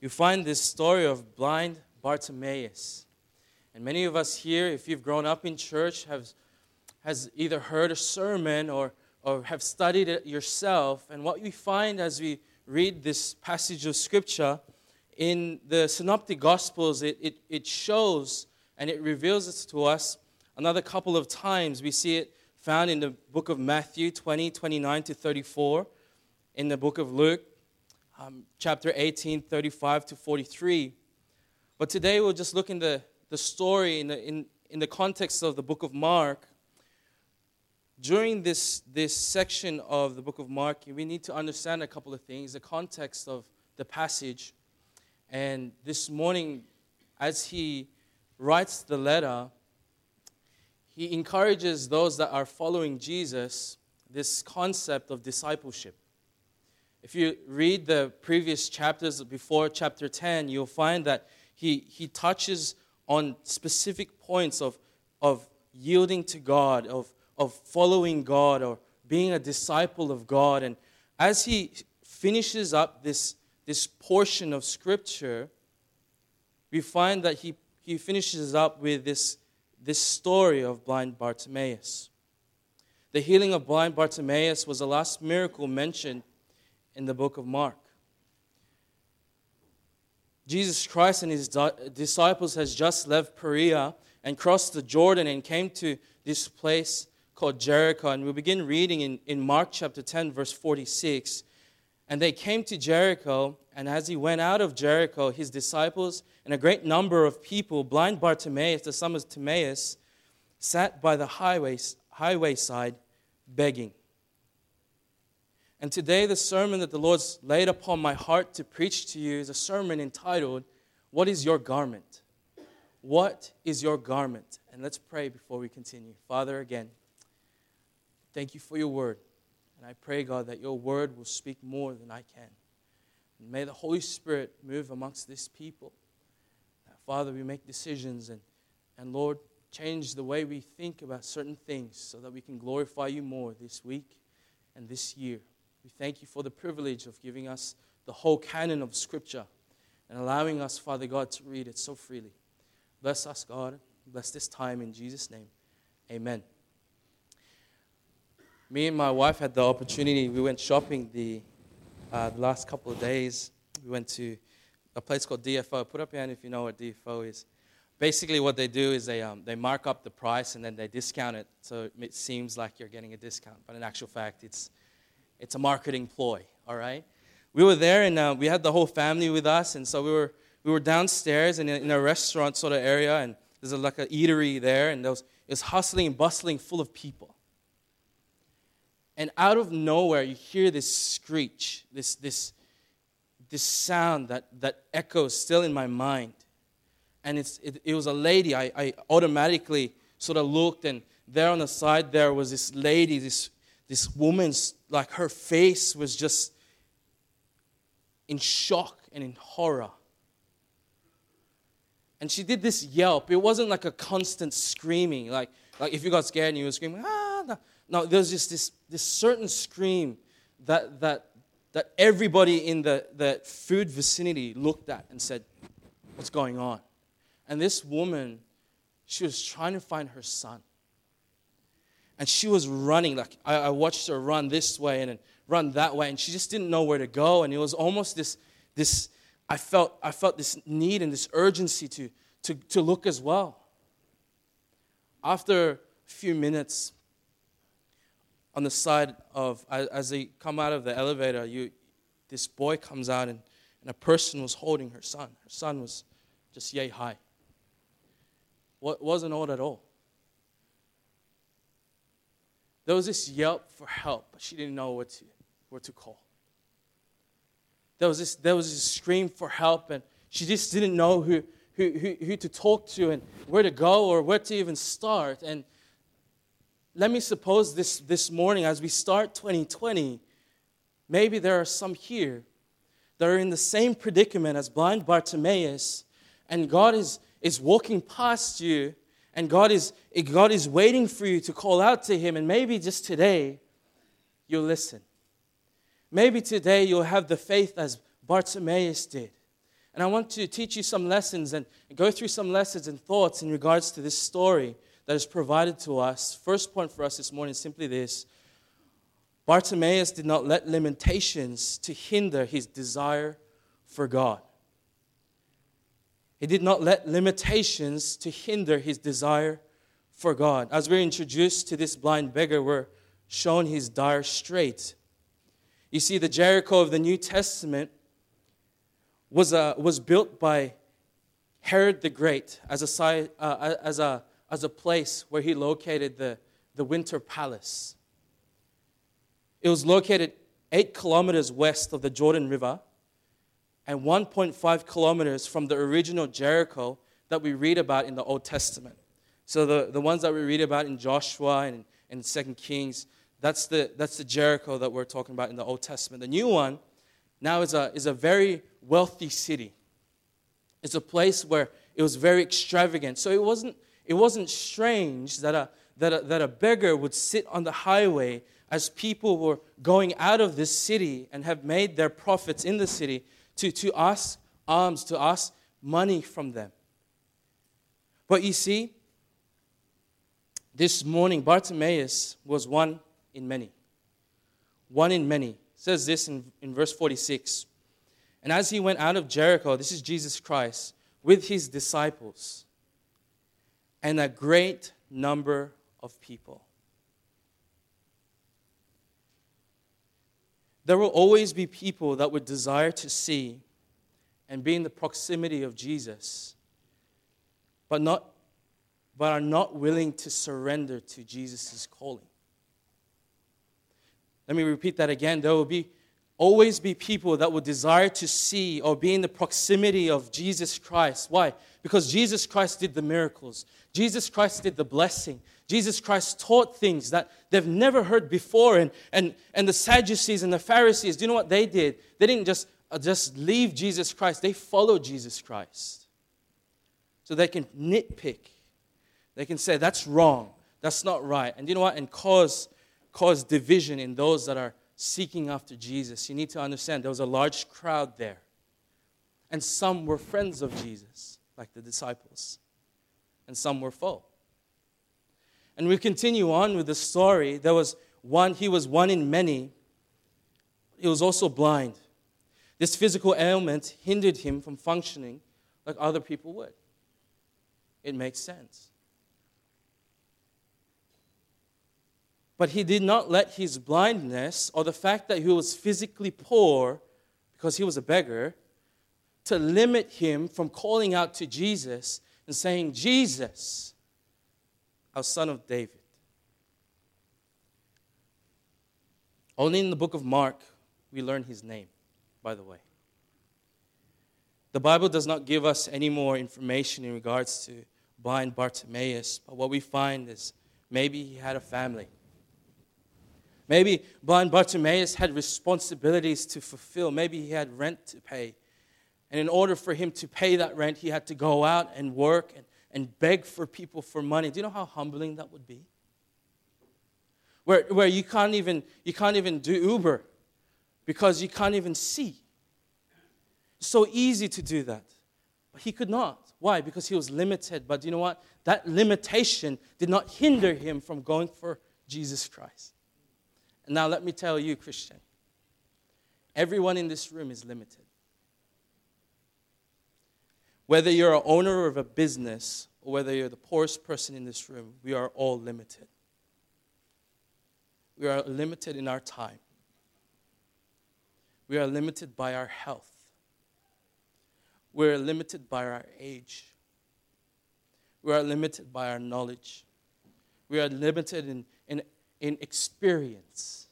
you find this story of blind Bartimaeus. And many of us here, if you've grown up in church, have has either heard a sermon or, or have studied it yourself. And what we find as we read this passage of scripture in the synoptic gospels, it, it, it shows and it reveals it to us another couple of times. We see it found in the book of Matthew 20, 29 to 34, in the book of Luke, um, chapter 18, 35 to 43. But today we'll just look in the, the story in the, in, in the context of the book of Mark. During this, this section of the book of Mark, we need to understand a couple of things the context of the passage. And this morning, as he writes the letter, he encourages those that are following Jesus this concept of discipleship. If you read the previous chapters before chapter 10, you'll find that he, he touches on specific points of, of yielding to God, of, of following God, or being a disciple of God. And as he finishes up this, this portion of Scripture, we find that he, he finishes up with this this story of blind Bartimaeus. The healing of blind Bartimaeus was the last miracle mentioned in the book of Mark. Jesus Christ and his disciples has just left Perea and crossed the Jordan and came to this place called Jericho. And we begin reading in, in Mark chapter 10, verse 46. And they came to Jericho, and as he went out of Jericho, his disciples and a great number of people, blind Bartimaeus, the son of Timaeus, sat by the highway, highway side begging. And today, the sermon that the Lord's laid upon my heart to preach to you is a sermon entitled, What is Your Garment? What is your garment? And let's pray before we continue. Father, again, thank you for your word. And I pray, God, that your word will speak more than I can. And may the Holy Spirit move amongst this people. That, Father, we make decisions and, and, Lord, change the way we think about certain things so that we can glorify you more this week and this year. We thank you for the privilege of giving us the whole canon of Scripture and allowing us, Father God, to read it so freely. Bless us, God. Bless this time in Jesus' name. Amen me and my wife had the opportunity. We went shopping the, uh, the last couple of days. We went to a place called DFO. Put up your hand if you know what DFO is. Basically, what they do is they, um, they mark up the price and then they discount it so it seems like you're getting a discount. But in actual fact, it's, it's a marketing ploy, all right? We were there and uh, we had the whole family with us. And so we were, we were downstairs in a, in a restaurant sort of area. And there's a, like an eatery there. And there was, it was hustling and bustling full of people and out of nowhere you hear this screech this this this sound that that echoes still in my mind and it's it, it was a lady I, I automatically sort of looked and there on the side there was this lady this this woman's like her face was just in shock and in horror and she did this yelp it wasn't like a constant screaming like like if you got scared and you were screaming ah no. No, there's just this, this certain scream that, that, that everybody in the, the food vicinity looked at and said, What's going on? And this woman, she was trying to find her son. And she was running. Like, I, I watched her run this way and then run that way, and she just didn't know where to go. And it was almost this, this I, felt, I felt this need and this urgency to, to, to look as well. After a few minutes, on the side of, as they come out of the elevator, you, this boy comes out and, and a person was holding her son. Her son was just yay high. What wasn't old at all. There was this yelp for help, but she didn't know what to, what to call. There was this, there was this scream for help, and she just didn't know who, who, who, who to talk to and where to go or where to even start. And let me suppose this, this morning, as we start 2020, maybe there are some here that are in the same predicament as blind Bartimaeus, and God is, is walking past you, and God is, God is waiting for you to call out to Him, and maybe just today you'll listen. Maybe today you'll have the faith as Bartimaeus did. And I want to teach you some lessons and go through some lessons and thoughts in regards to this story that is provided to us. First point for us this morning is simply this Bartimaeus did not let limitations to hinder his desire for God. He did not let limitations to hinder his desire for God. As we're introduced to this blind beggar, we're shown his dire strait. You see, the Jericho of the New Testament was, a, was built by Herod the Great as a, uh, as, a, as a place where he located the, the winter palace. It was located eight kilometers west of the Jordan River and 1.5 kilometers from the original Jericho that we read about in the Old Testament. So, the, the ones that we read about in Joshua and, and 2 Kings, that's the, that's the Jericho that we're talking about in the Old Testament. The new one now is a, is a very wealthy city. It's a place where it was very extravagant. So it wasn't, it wasn't strange that a, that, a, that a beggar would sit on the highway as people were going out of this city and have made their profits in the city to, to ask alms, to ask money from them. But you see, this morning, Bartimaeus was one in many. One in many. It says this in, in verse 46. And as he went out of Jericho, this is Jesus Christ, with his disciples and a great number of people. There will always be people that would desire to see and be in the proximity of Jesus, but, not, but are not willing to surrender to Jesus' calling. Let me repeat that again. There will be always be people that will desire to see or be in the proximity of Jesus Christ. Why? Because Jesus Christ did the miracles. Jesus Christ did the blessing. Jesus Christ taught things that they've never heard before. And, and, and the Sadducees and the Pharisees, do you know what they did? They didn't just, uh, just leave Jesus Christ, they followed Jesus Christ. So they can nitpick. They can say, that's wrong, that's not right. And you know what? And cause, cause division in those that are seeking after Jesus. You need to understand there was a large crowd there. And some were friends of Jesus, like the disciples, and some were foe. And we continue on with the story. There was one, he was one in many. He was also blind. This physical ailment hindered him from functioning like other people would. It makes sense. But he did not let his blindness or the fact that he was physically poor because he was a beggar to limit him from calling out to Jesus and saying, Jesus, our son of David. Only in the book of Mark we learn his name, by the way. The Bible does not give us any more information in regards to blind Bartimaeus, but what we find is maybe he had a family. Maybe blind Bartimaeus had responsibilities to fulfill. Maybe he had rent to pay. And in order for him to pay that rent, he had to go out and work and and beg for people for money. Do you know how humbling that would be? Where, where you, can't even, you can't even do Uber because you can't even see. So easy to do that. But he could not. Why? Because he was limited. But you know what? That limitation did not hinder him from going for Jesus Christ. And now let me tell you, Christian, everyone in this room is limited. Whether you're an owner of a business or whether you're the poorest person in this room, we are all limited. We are limited in our time. We are limited by our health. We are limited by our age. We are limited by our knowledge. We are limited in, in, in experience.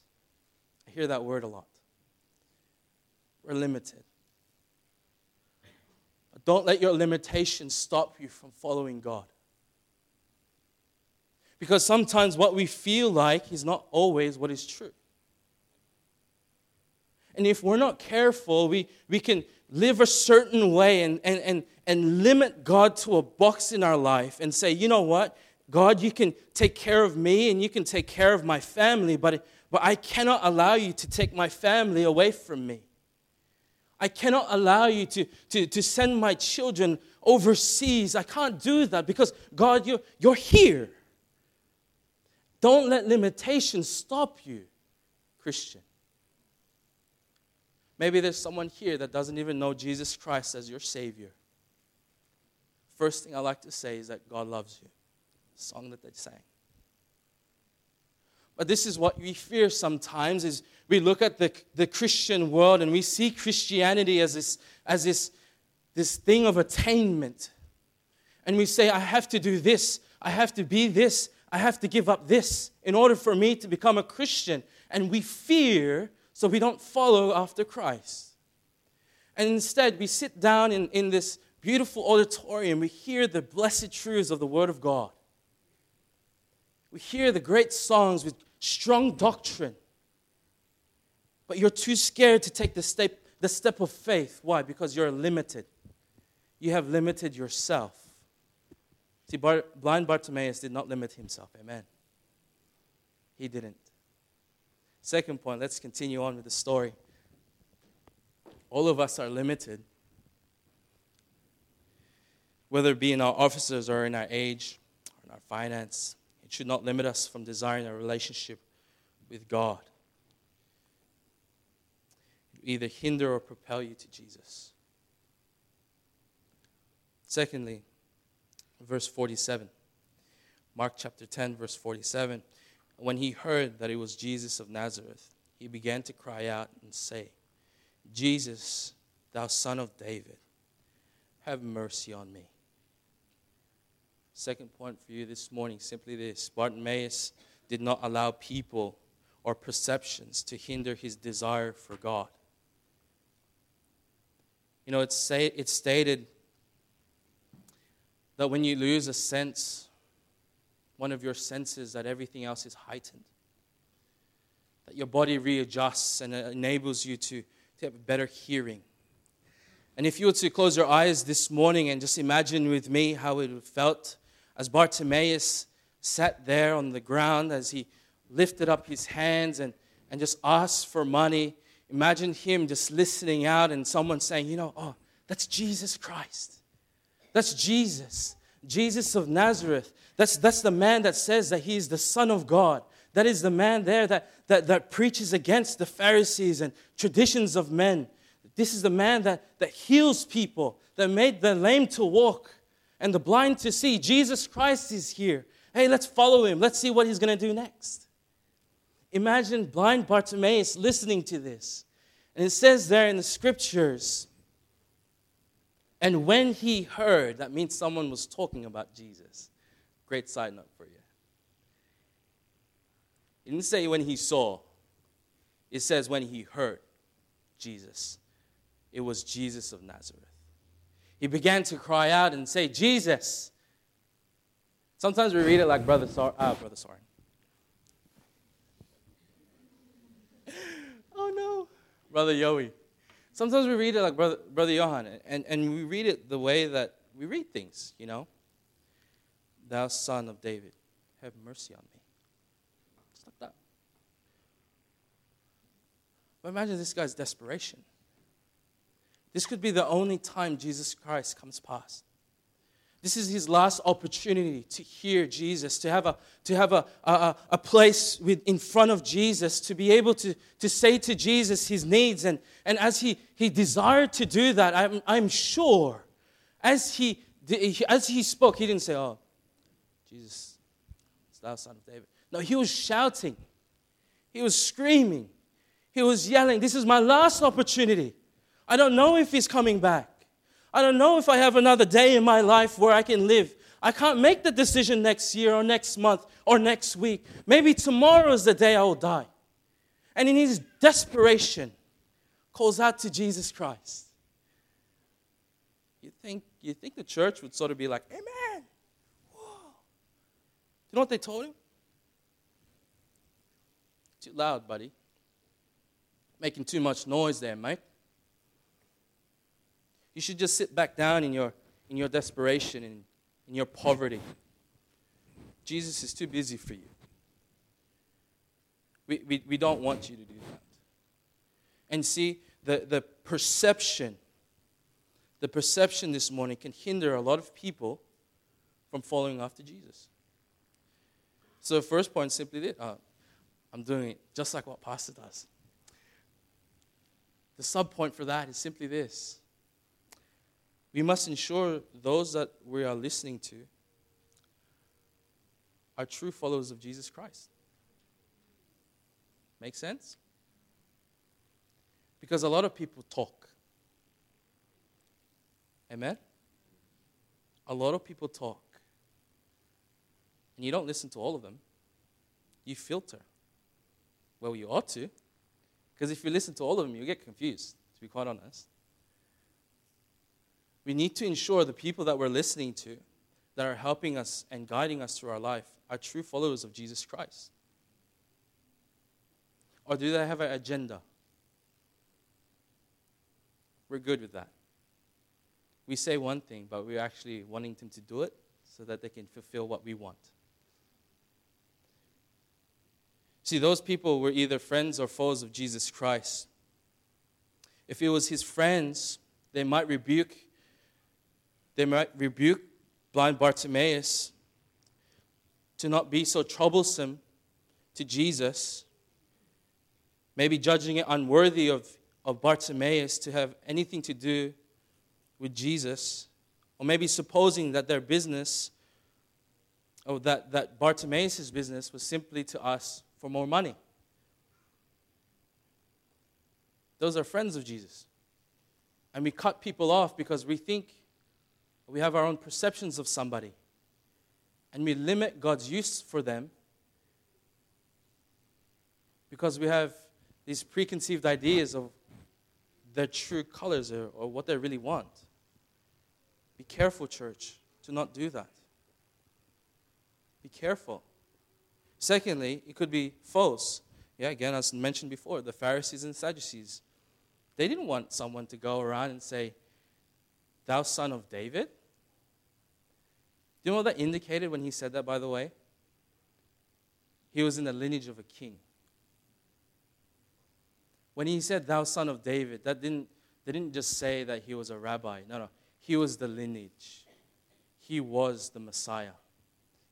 I hear that word a lot. We're limited. Don't let your limitations stop you from following God. Because sometimes what we feel like is not always what is true. And if we're not careful, we, we can live a certain way and, and, and, and limit God to a box in our life and say, you know what? God, you can take care of me and you can take care of my family, but, but I cannot allow you to take my family away from me. I cannot allow you to, to, to send my children overseas. I can't do that because, God, you're, you're here. Don't let limitations stop you, Christian. Maybe there's someone here that doesn't even know Jesus Christ as your Savior. First thing I like to say is that God loves you. The song that they sang. But this is what we fear sometimes is we look at the, the Christian world and we see Christianity as this, as this, this thing of attainment. And we say, I have to do this, I have to be this, I have to give up this in order for me to become a Christian. And we fear so we don't follow after Christ. And instead, we sit down in, in this beautiful auditorium, we hear the blessed truths of the Word of God. We hear the great songs with strong doctrine. But you're too scared to take the step, the step of faith. Why? Because you're limited. You have limited yourself. See, Bar- blind Bartimaeus did not limit himself. Amen. He didn't. Second point, let's continue on with the story. All of us are limited, whether it be in our offices or in our age, or in our finance, it should not limit us from desiring a relationship with God. It either hinder or propel you to Jesus. Secondly, verse 47. Mark chapter 10, verse 47. When he heard that it was Jesus of Nazareth, he began to cry out and say, Jesus, thou son of David, have mercy on me. Second point for you this morning simply this Bartimaeus did not allow people or perceptions to hinder his desire for God. You know, it's, say, it's stated that when you lose a sense, one of your senses, that everything else is heightened. That your body readjusts and enables you to, to have better hearing. And if you were to close your eyes this morning and just imagine with me how it felt as Bartimaeus sat there on the ground, as he lifted up his hands and, and just asked for money, imagine him just listening out and someone saying, You know, oh, that's Jesus Christ. That's Jesus, Jesus of Nazareth. That's, that's the man that says that he is the Son of God. That is the man there that, that, that preaches against the Pharisees and traditions of men. This is the man that, that heals people, that made the lame to walk and the blind to see. Jesus Christ is here. Hey, let's follow him. Let's see what he's going to do next. Imagine blind Bartimaeus listening to this. And it says there in the scriptures, and when he heard, that means someone was talking about Jesus. Great side note for you. It didn't say when he saw, it says when he heard Jesus. It was Jesus of Nazareth he began to cry out and say, Jesus. Sometimes we read it like Brother Sor- ah, Brother Soren. oh no, Brother Yoey. Sometimes we read it like Brother, Brother Johan, and, and we read it the way that we read things, you know. Thou son of David, have mercy on me. Just like that. But imagine this guy's desperation. This could be the only time Jesus Christ comes past. This is his last opportunity to hear Jesus, to have a, to have a, a, a place with, in front of Jesus, to be able to, to say to Jesus his needs. And, and as he, he desired to do that, I'm, I'm sure, as he, as he spoke, he didn't say, Oh, Jesus, it's thou son of David. No, he was shouting, he was screaming, he was yelling, This is my last opportunity. I don't know if he's coming back. I don't know if I have another day in my life where I can live. I can't make the decision next year or next month or next week. Maybe tomorrow is the day I will die. And in his desperation, calls out to Jesus Christ. You think, you think the church would sort of be like, Amen. Whoa. You know what they told him? Too loud, buddy. Making too much noise there, mate. You should just sit back down in your, in your desperation and in your poverty. Jesus is too busy for you. We, we, we don't want you to do that. And see, the, the perception, the perception this morning can hinder a lot of people from following after Jesus. So the first point simply this. Uh, I'm doing it just like what Pastor does. The sub point for that is simply this we must ensure those that we are listening to are true followers of Jesus Christ. Make sense? Because a lot of people talk. Amen? A lot of people talk. And you don't listen to all of them, you filter. Well, you ought to. Because if you listen to all of them, you get confused, to be quite honest. We need to ensure the people that we're listening to, that are helping us and guiding us through our life, are true followers of Jesus Christ. Or do they have an agenda? We're good with that. We say one thing, but we're actually wanting them to do it so that they can fulfill what we want. See, those people were either friends or foes of Jesus Christ. If it was his friends, they might rebuke they might rebuke blind Bartimaeus to not be so troublesome to Jesus, maybe judging it unworthy of, of Bartimaeus to have anything to do with Jesus, or maybe supposing that their business, or that, that Bartimaeus' business was simply to ask for more money. Those are friends of Jesus. And we cut people off because we think we have our own perceptions of somebody. And we limit God's use for them because we have these preconceived ideas of their true colors or, or what they really want. Be careful, church, to not do that. Be careful. Secondly, it could be false. Yeah, again, as mentioned before, the Pharisees and Sadducees. They didn't want someone to go around and say, Thou son of David? Do you know what that indicated when he said that, by the way? He was in the lineage of a king. When he said, Thou son of David, that didn't, they didn't just say that he was a rabbi. No, no. He was the lineage. He was the Messiah.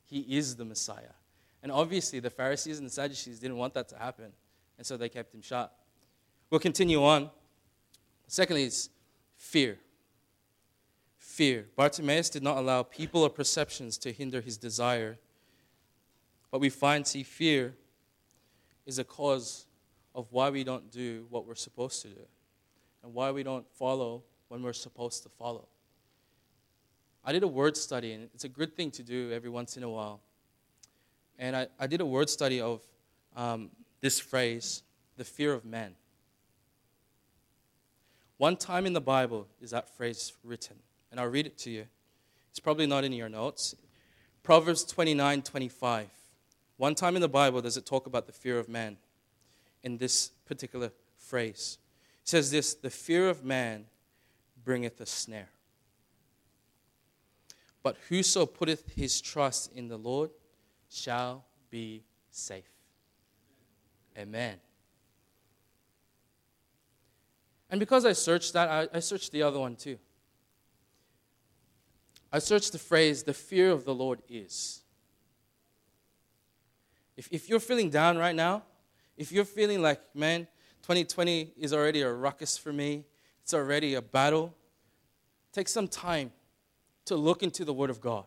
He is the Messiah. And obviously, the Pharisees and the Sadducees didn't want that to happen, and so they kept him shut. We'll continue on. Secondly, is fear. Fear. Bartimaeus did not allow people or perceptions to hinder his desire. But we find, see, fear is a cause of why we don't do what we're supposed to do and why we don't follow when we're supposed to follow. I did a word study, and it's a good thing to do every once in a while. And I, I did a word study of um, this phrase, the fear of man. One time in the Bible is that phrase written, and I'll read it to you. It's probably not in your notes. Proverbs 29 25. One time in the Bible does it talk about the fear of man in this particular phrase. It says this the fear of man bringeth a snare. But whoso putteth his trust in the Lord shall be safe. Amen. And because I searched that, I, I searched the other one too. I searched the phrase, the fear of the Lord is. If, if you're feeling down right now, if you're feeling like, man, 2020 is already a ruckus for me, it's already a battle, take some time to look into the Word of God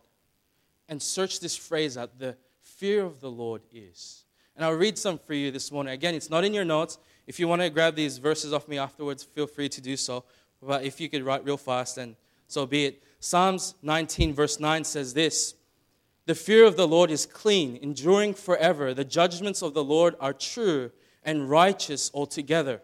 and search this phrase out the fear of the Lord is. And I'll read some for you this morning. Again, it's not in your notes. If you want to grab these verses off me afterwards, feel free to do so. But if you could write real fast, then so be it. Psalms 19, verse 9 says this The fear of the Lord is clean, enduring forever. The judgments of the Lord are true and righteous altogether.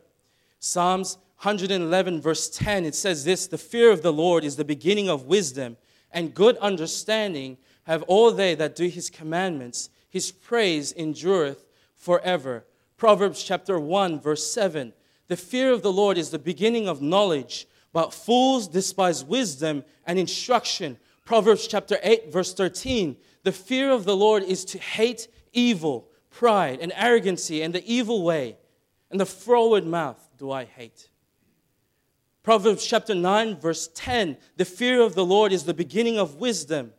Psalms 111, verse 10, it says this The fear of the Lord is the beginning of wisdom, and good understanding have all they that do his commandments. His praise endureth forever. Proverbs chapter 1, verse 7. The fear of the Lord is the beginning of knowledge, but fools despise wisdom and instruction. Proverbs chapter 8, verse 13. The fear of the Lord is to hate evil, pride, and arrogancy, and the evil way, and the froward mouth do I hate. Proverbs chapter 9, verse 10 the fear of the Lord is the beginning of wisdom,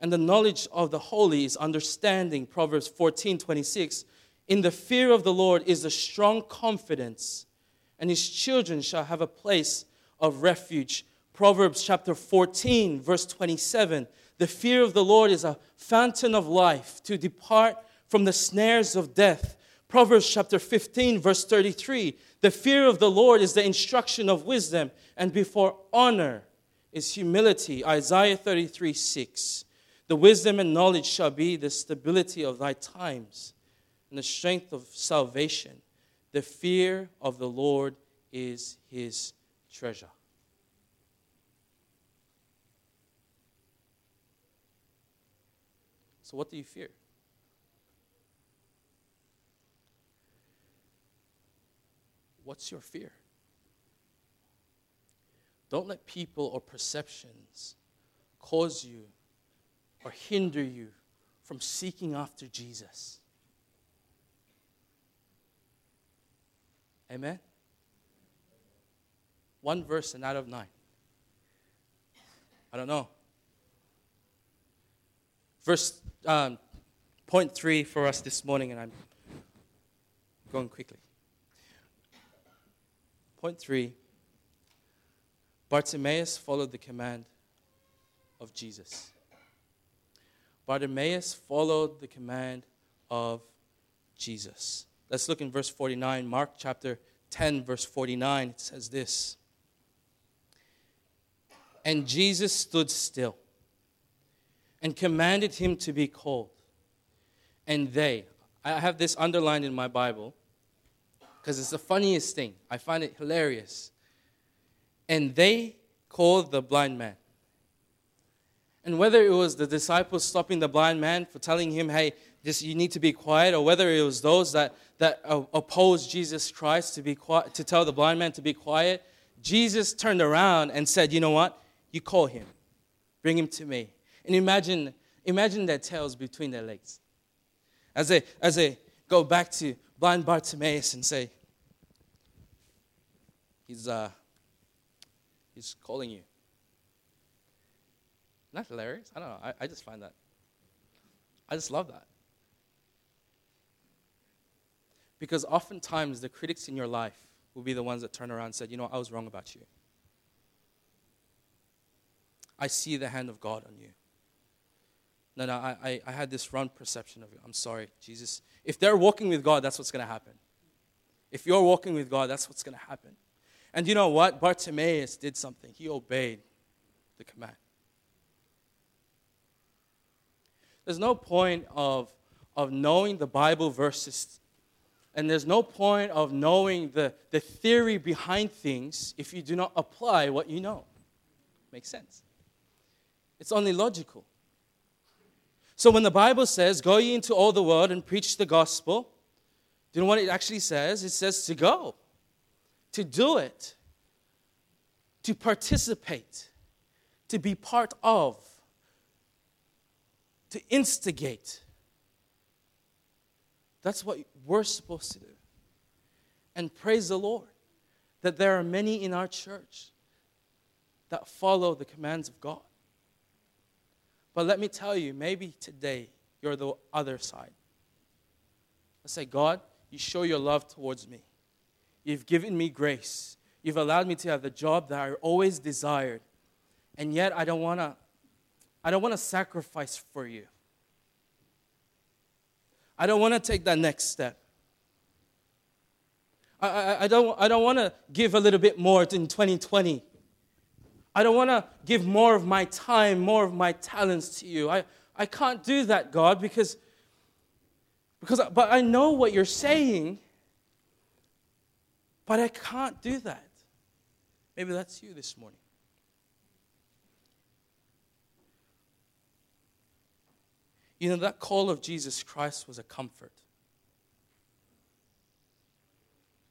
and the knowledge of the holy is understanding. Proverbs 14, 26 in the fear of the Lord is a strong confidence, and his children shall have a place of refuge. Proverbs chapter 14, verse 27. The fear of the Lord is a fountain of life to depart from the snares of death. Proverbs chapter 15, verse 33. The fear of the Lord is the instruction of wisdom, and before honor is humility. Isaiah 33, 6. The wisdom and knowledge shall be the stability of thy times and the strength of salvation. The fear of the Lord is his treasure. So, what do you fear? What's your fear? Don't let people or perceptions cause you or hinder you from seeking after Jesus. Amen? One verse and out of nine. I don't know. Verse um, point three for us this morning, and I'm going quickly. Point three Bartimaeus followed the command of Jesus. Bartimaeus followed the command of Jesus. Let's look in verse 49. Mark chapter 10, verse 49. It says this And Jesus stood still and commanded him to be called. And they, I have this underlined in my Bible because it's the funniest thing. I find it hilarious. And they called the blind man. And whether it was the disciples stopping the blind man for telling him, hey, just you need to be quiet, or whether it was those that, that opposed Jesus Christ to, be quiet, to tell the blind man to be quiet, Jesus turned around and said, You know what? You call him, bring him to me. And imagine, imagine their tails between their legs. As they, as they go back to blind Bartimaeus and say, He's, uh, he's calling you. Not hilarious? I don't know. I, I just find that. I just love that. Because oftentimes the critics in your life will be the ones that turn around and said, You know, I was wrong about you. I see the hand of God on you. No, no, I, I, I had this wrong perception of you. I'm sorry, Jesus. If they're walking with God, that's what's going to happen. If you're walking with God, that's what's going to happen. And you know what? Bartimaeus did something. He obeyed the command. There's no point of, of knowing the Bible verses and there's no point of knowing the, the theory behind things if you do not apply what you know. Makes sense. It's only logical. So when the Bible says, Go ye into all the world and preach the gospel, do you know what it actually says? It says to go, to do it, to participate, to be part of, to instigate. That's what we're supposed to do. And praise the Lord that there are many in our church that follow the commands of God. But let me tell you, maybe today you're the other side. Let's say, God, you show your love towards me. You've given me grace. You've allowed me to have the job that I always desired. And yet I don't want to I don't want to sacrifice for you. I don't want to take that next step. I, I, I don't, I don't want to give a little bit more in 2020. I don't want to give more of my time, more of my talents to you. I, I can't do that, God, because, because but I know what you're saying, but I can't do that. Maybe that's you this morning. You know, that call of Jesus Christ was a comfort.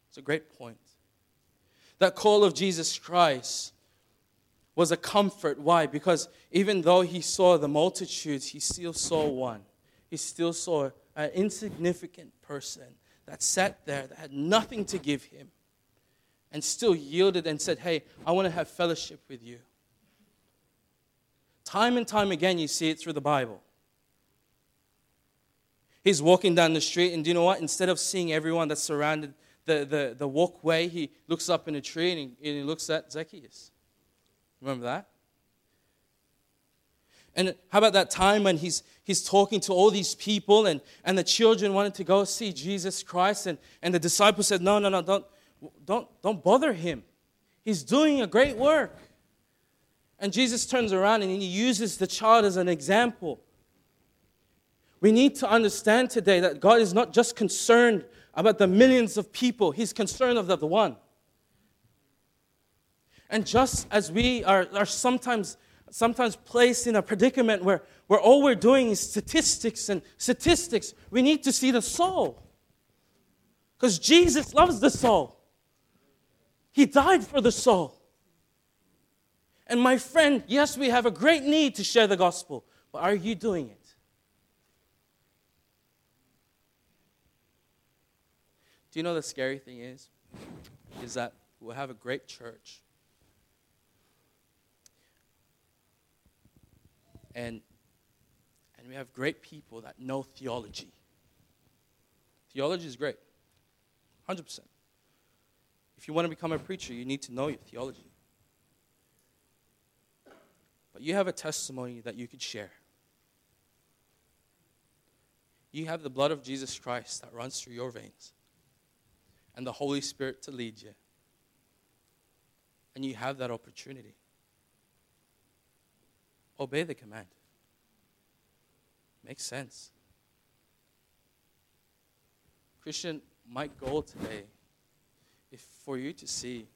It's a great point. That call of Jesus Christ was a comfort. Why? Because even though he saw the multitudes, he still saw one. He still saw an insignificant person that sat there that had nothing to give him. and still yielded and said, Hey, I want to have fellowship with you. Time and time again, you see it through the Bible. He's walking down the street, and do you know what? Instead of seeing everyone that's surrounded the, the, the walkway, he looks up in a tree and he, and he looks at Zacchaeus. Remember that? And how about that time when he's, he's talking to all these people and, and the children wanted to go see Jesus Christ and, and the disciples said, No, no, no, don't, don't, don't bother him. He's doing a great work. And Jesus turns around and he uses the child as an example. We need to understand today that God is not just concerned about the millions of people, He's concerned of the one. And just as we are, are sometimes, sometimes placed in a predicament where, where all we're doing is statistics and statistics, we need to see the soul. Because Jesus loves the soul. He died for the soul. And my friend, yes, we have a great need to share the gospel, but are you doing it? Do you know the scary thing is? Is that we'll have a great church. And, and we have great people that know theology. Theology is great, 100%. If you want to become a preacher, you need to know your theology. But you have a testimony that you could share. You have the blood of Jesus Christ that runs through your veins and the Holy Spirit to lead you. And you have that opportunity. Obey the command. Makes sense. Christian, my goal today is for you to see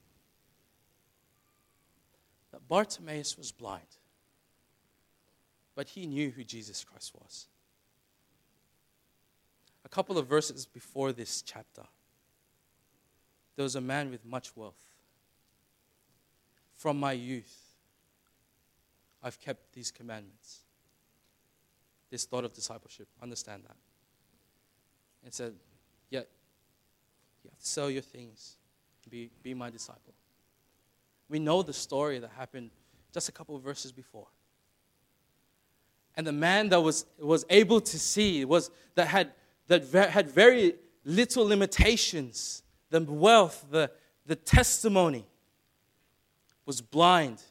that Bartimaeus was blind, but he knew who Jesus Christ was. A couple of verses before this chapter, there was a man with much wealth. From my youth, I've kept these commandments. This thought of discipleship, understand that. And said, Yet, you have to sell your things, be, be my disciple. We know the story that happened just a couple of verses before. And the man that was, was able to see was that had, that had very little limitations the wealth, the, the testimony, was blind.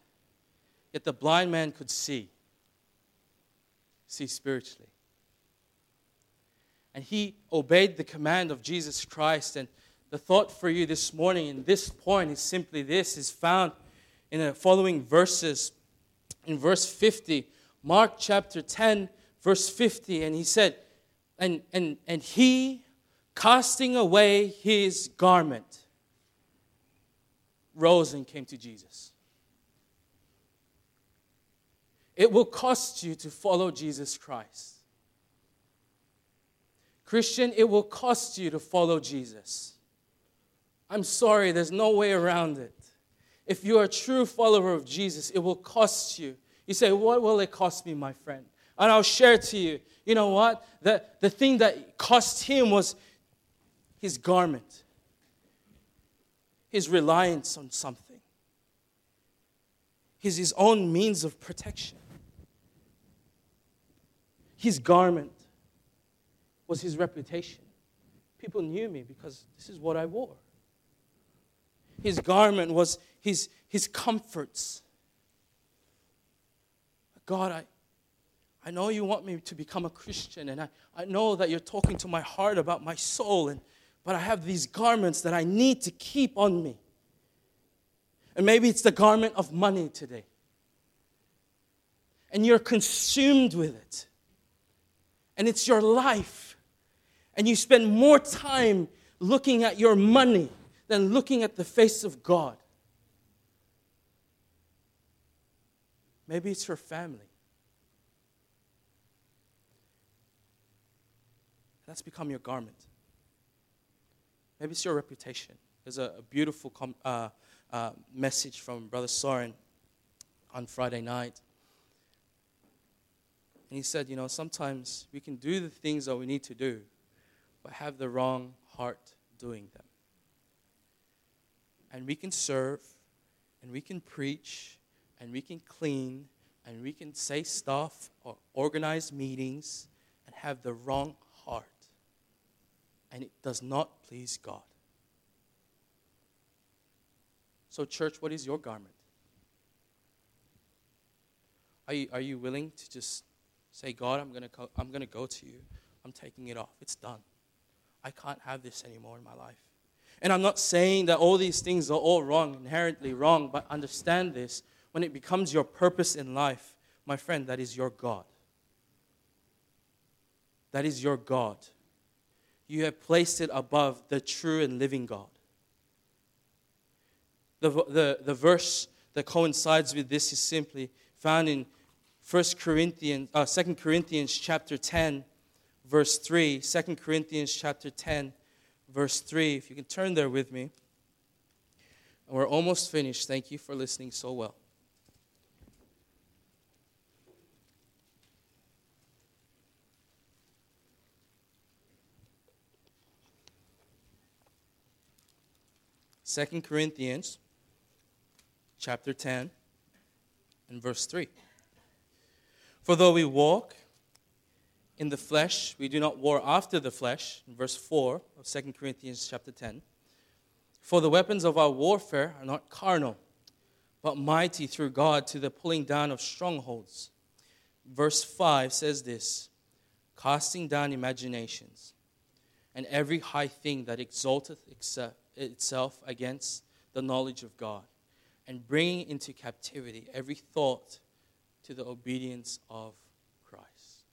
Yet the blind man could see, see spiritually. And he obeyed the command of Jesus Christ. And the thought for you this morning in this point is simply this is found in the following verses. In verse 50, Mark chapter 10, verse 50, and he said, and, and, and he casting away his garment, rose and came to Jesus. It will cost you to follow Jesus Christ. Christian, it will cost you to follow Jesus. I'm sorry, there's no way around it. If you're a true follower of Jesus, it will cost you. You say, What will it cost me, my friend? And I'll share to you. You know what? The, the thing that cost him was his garment, his reliance on something, his, his own means of protection. His garment was his reputation. People knew me because this is what I wore. His garment was his, his comforts. God, I, I know you want me to become a Christian, and I, I know that you're talking to my heart about my soul, and but I have these garments that I need to keep on me. And maybe it's the garment of money today. And you're consumed with it. And it's your life. And you spend more time looking at your money than looking at the face of God. Maybe it's your family. That's become your garment. Maybe it's your reputation. There's a, a beautiful com- uh, uh, message from Brother Soren on Friday night. And he said, you know, sometimes we can do the things that we need to do, but have the wrong heart doing them. and we can serve and we can preach and we can clean and we can say stuff or organize meetings and have the wrong heart. And it does not please God. So, church, what is your garment? Are you, are you willing to just say, God, I'm going to I'm going to go to you. I'm taking it off. It's done. I can't have this anymore in my life. And I'm not saying that all these things are all wrong, inherently wrong, but understand this. When it becomes your purpose in life, my friend, that is your God. That is your God. You have placed it above the true and living God. The, the, the verse that coincides with this is simply found in 1 Corinthians, uh, 2 Corinthians chapter 10, verse 3. 2 Corinthians chapter 10, verse 3. If you can turn there with me. And we're almost finished. Thank you for listening so well. Second Corinthians chapter 10 and verse 3. For though we walk in the flesh, we do not war after the flesh. In verse 4 of 2 Corinthians chapter 10. For the weapons of our warfare are not carnal, but mighty through God to the pulling down of strongholds. Verse 5 says this casting down imaginations and every high thing that exalteth itself against the knowledge of God, and bringing into captivity every thought to the obedience of Christ.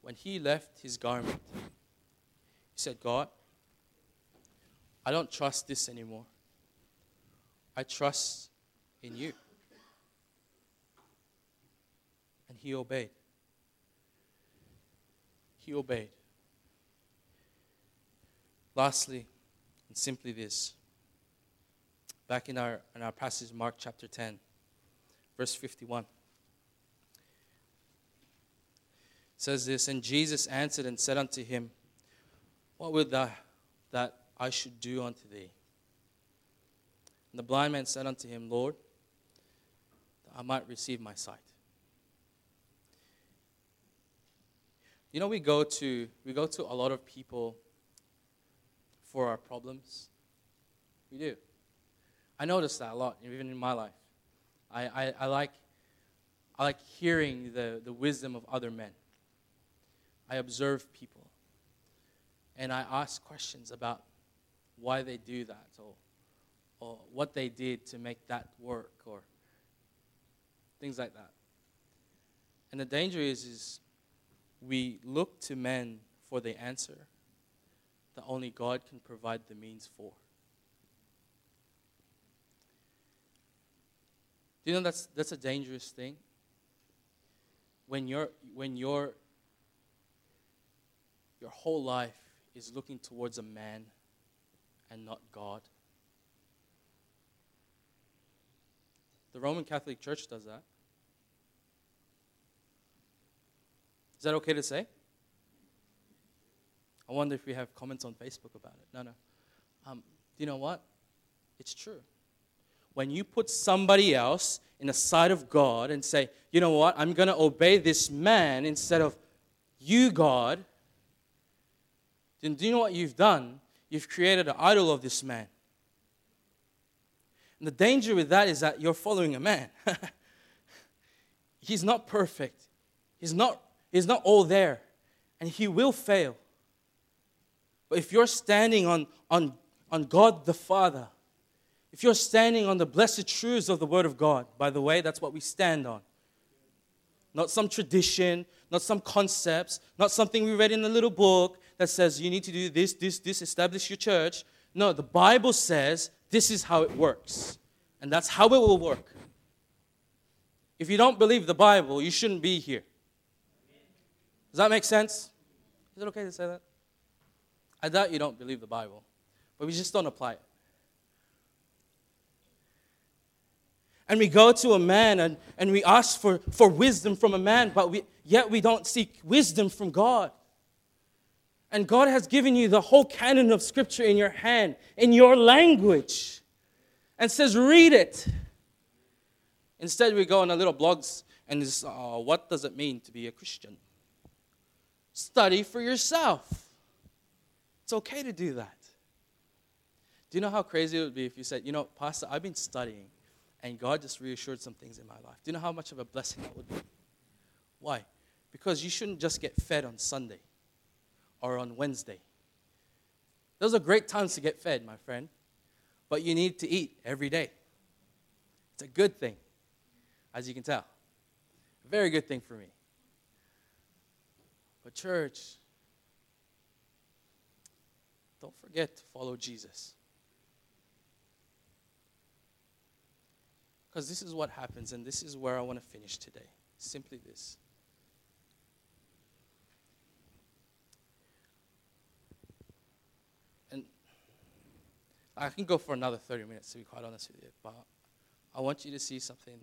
When he left his garment, he said, God, I don't trust this anymore. I trust in you. And he obeyed. He obeyed. Lastly, and simply this back in our, in our passage, Mark chapter 10, verse 51. It says this, And Jesus answered and said unto him, What would thou that I should do unto thee? And the blind man said unto him, Lord, that I might receive my sight. You know, we go to we go to a lot of people for our problems. We do. I notice that a lot, even in my life. I, I, I, like, I like hearing the, the wisdom of other men. I observe people. And I ask questions about why they do that or, or what they did to make that work or things like that. And the danger is, is we look to men for the answer that only God can provide the means for. You know that's, that's a dangerous thing? When, you when your your whole life is looking towards a man and not God. The Roman Catholic Church does that. Is that okay to say? I wonder if we have comments on Facebook about it. No, no. Um, do you know what? It's true when you put somebody else in the sight of God and say, you know what, I'm going to obey this man instead of you, God, then do you know what you've done? You've created an idol of this man. And the danger with that is that you're following a man. he's not perfect. He's not, he's not all there. And he will fail. But if you're standing on, on, on God the Father, if you're standing on the blessed truths of the Word of God, by the way, that's what we stand on. Not some tradition, not some concepts, not something we read in a little book that says you need to do this, this, this, establish your church. No, the Bible says this is how it works. And that's how it will work. If you don't believe the Bible, you shouldn't be here. Does that make sense? Is it okay to say that? I doubt you don't believe the Bible, but we just don't apply it. And we go to a man and, and we ask for, for wisdom from a man, but we, yet we don't seek wisdom from God. And God has given you the whole canon of Scripture in your hand, in your language, and says, read it. Instead, we go on a little blogs and just, oh, what does it mean to be a Christian? Study for yourself. It's okay to do that. Do you know how crazy it would be if you said, you know, Pastor, I've been studying and God just reassured some things in my life? Do you know how much of a blessing that would be? Why? Because you shouldn't just get fed on Sunday or on Wednesday. Those are great times to get fed, my friend, but you need to eat every day. It's a good thing, as you can tell. A very good thing for me. But, church, don't forget to follow Jesus. Because this is what happens, and this is where I want to finish today. Simply this. And I can go for another 30 minutes, to be quite honest with you, but I want you to see something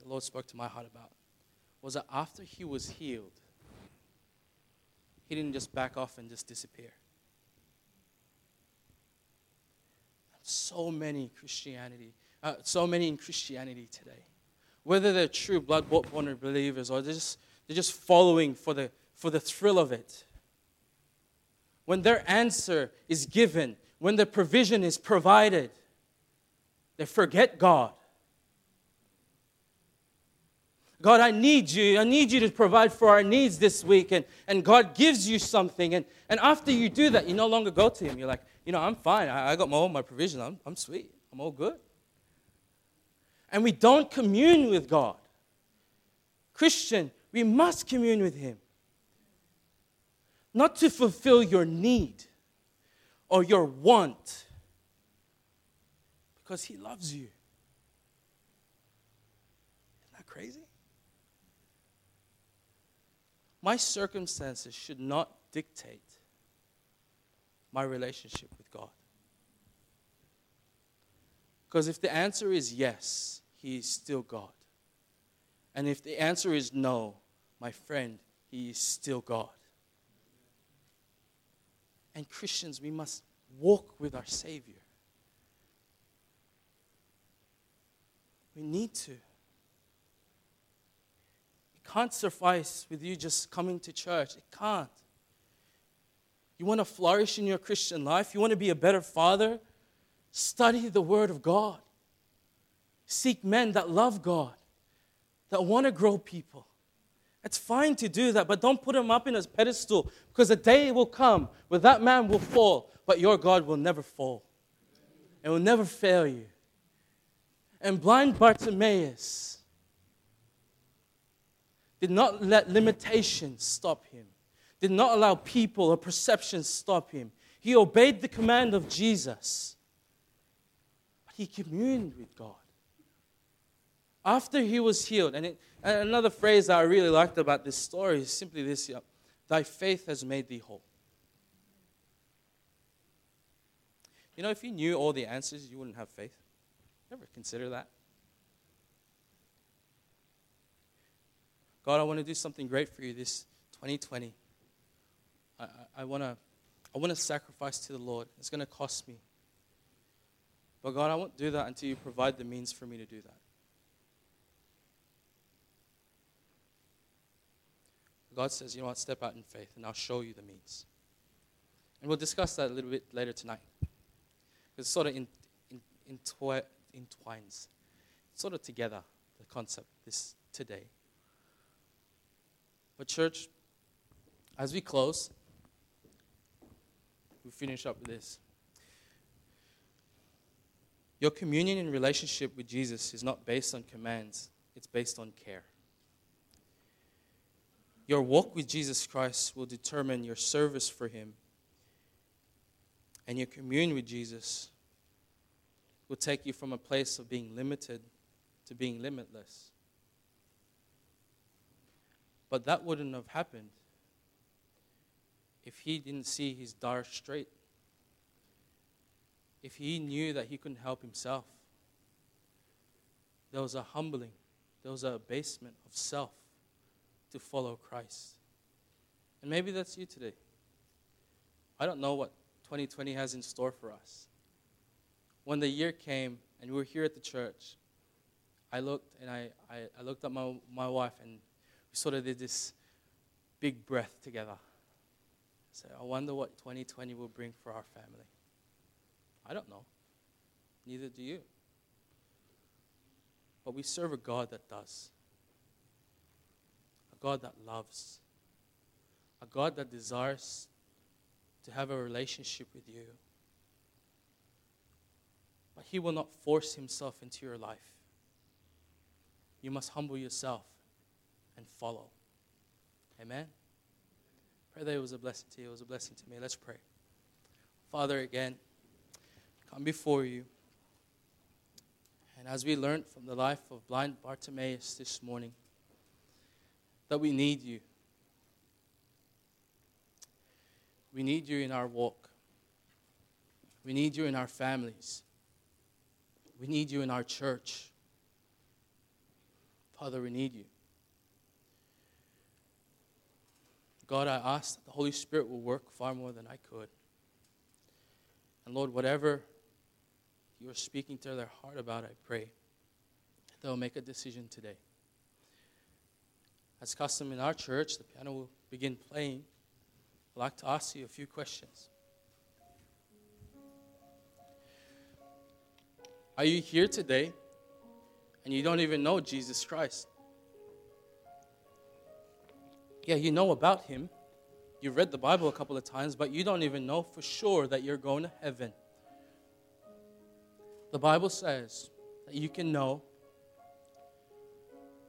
the Lord spoke to my heart about. Was that after he was healed, he didn't just back off and just disappear. So many Christianity uh, so many in Christianity today. Whether they're true blood born believers or they're just, they're just following for the, for the thrill of it. When their answer is given, when the provision is provided, they forget God. God, I need you. I need you to provide for our needs this week. And, and God gives you something. And, and after you do that, you no longer go to Him. You're like, you know, I'm fine. I, I got my, all my provision. I'm, I'm sweet. I'm all good and we don't commune with God. Christian, we must commune with Him. Not to fulfill your need or your want, because He loves you. Isn't that crazy? My circumstances should not dictate my relationship with God. Because if the answer is yes, He is still God. And if the answer is no, my friend, He is still God. And Christians, we must walk with our Savior. We need to. It can't suffice with you just coming to church. It can't. You want to flourish in your Christian life? You want to be a better father? Study the Word of God. Seek men that love God, that want to grow people. It's fine to do that, but don't put him up in a pedestal because a day will come where that man will fall, but your God will never fall and will never fail you. And blind Bartimaeus did not let limitations stop him, did not allow people or perceptions stop him. He obeyed the command of Jesus but he communed with God. After he was healed, and, it, and another phrase that I really liked about this story is simply this yeah, Thy faith has made thee whole. You know, if you knew all the answers, you wouldn't have faith. Ever consider that? God, I want to do something great for you this 2020. I, I, I want to I want to sacrifice to the Lord. It's going to cost me. But God, I won't do that until you provide the means for me to do that. God says, you know what, step out in faith and I'll show you the means. And we'll discuss that a little bit later tonight. It sort of in, in, in, entwines, sort of together, the concept this today. But, church, as we close, we finish up with this. Your communion and relationship with Jesus is not based on commands, it's based on care. Your walk with Jesus Christ will determine your service for Him, and your communion with Jesus will take you from a place of being limited to being limitless. But that wouldn't have happened if he didn't see his dire strait if he knew that he couldn't help himself. There was a humbling, there was a abasement of self to follow Christ. And maybe that's you today. I don't know what 2020 has in store for us. When the year came and we were here at the church, I looked and I, I, I looked at my, my wife and we sort of did this big breath together. Said, I wonder what 2020 will bring for our family. I don't know. Neither do you. But we serve a God that does. God that loves. A God that desires to have a relationship with you. But He will not force Himself into your life. You must humble yourself and follow. Amen. Pray that it was a blessing to you. It was a blessing to me. Let's pray. Father, again, come before you. And as we learned from the life of blind Bartimaeus this morning, that we need you. We need you in our walk. We need you in our families. We need you in our church. Father, we need you. God, I ask that the Holy Spirit will work far more than I could. And Lord, whatever you are speaking to their heart about, I pray they'll make a decision today. As custom in our church, the piano will begin playing. I'd like to ask you a few questions. Are you here today and you don't even know Jesus Christ? Yeah, you know about him. You've read the Bible a couple of times, but you don't even know for sure that you're going to heaven. The Bible says that you can know.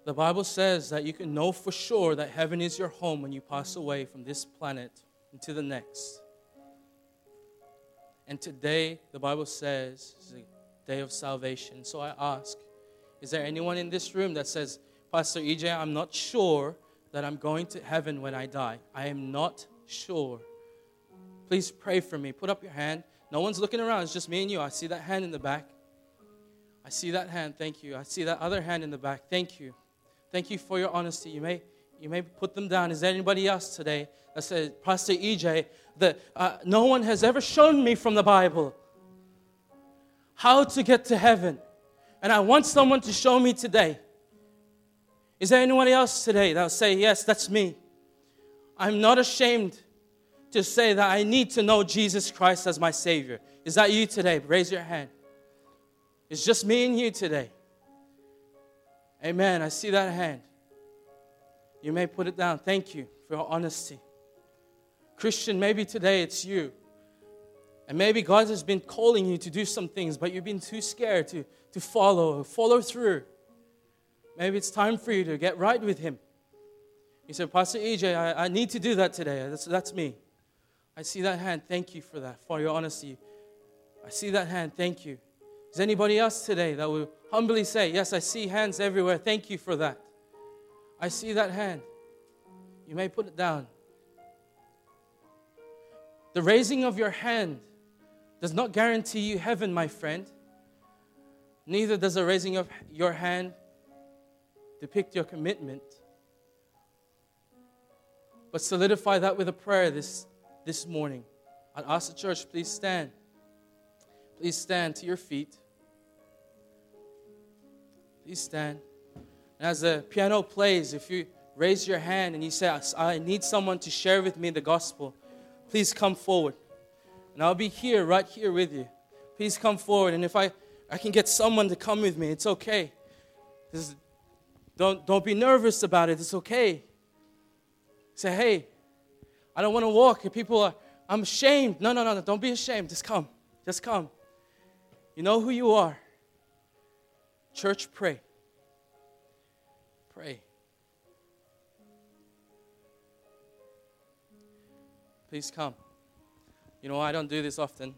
The Bible says that you can know for sure that heaven is your home when you pass away from this planet into the next. And today, the Bible says, is a day of salvation. So I ask, is there anyone in this room that says, Pastor EJ, I'm not sure that I'm going to heaven when I die? I am not sure. Please pray for me. Put up your hand. No one's looking around. It's just me and you. I see that hand in the back. I see that hand. Thank you. I see that other hand in the back. Thank you. Thank you for your honesty. You may you may put them down. Is there anybody else today that says, Pastor EJ, that uh, no one has ever shown me from the Bible how to get to heaven, and I want someone to show me today. Is there anyone else today that will say, Yes, that's me? I'm not ashamed to say that I need to know Jesus Christ as my Savior. Is that you today? Raise your hand. It's just me and you today. Amen. I see that hand. You may put it down. Thank you for your honesty. Christian, maybe today it's you. And maybe God has been calling you to do some things, but you've been too scared to, to follow, follow through. Maybe it's time for you to get right with Him. You said, Pastor EJ, I, I need to do that today. That's, that's me. I see that hand. Thank you for that, for your honesty. I see that hand. Thank you. Is anybody else today that will humbly say, Yes, I see hands everywhere. Thank you for that. I see that hand. You may put it down. The raising of your hand does not guarantee you heaven, my friend. Neither does the raising of your hand depict your commitment. But solidify that with a prayer this, this morning. I'd ask the church, please stand. Please stand to your feet. Please stand. And as the piano plays, if you raise your hand and you say, I need someone to share with me the gospel, please come forward. And I'll be here, right here with you. Please come forward. And if I, I can get someone to come with me, it's okay. Is, don't, don't be nervous about it. It's okay. Say, hey, I don't want to walk. People are, I'm ashamed. No, no, no, no. Don't be ashamed. Just come. Just come. You know who you are. Church, pray. Pray. Please come. You know, I don't do this often.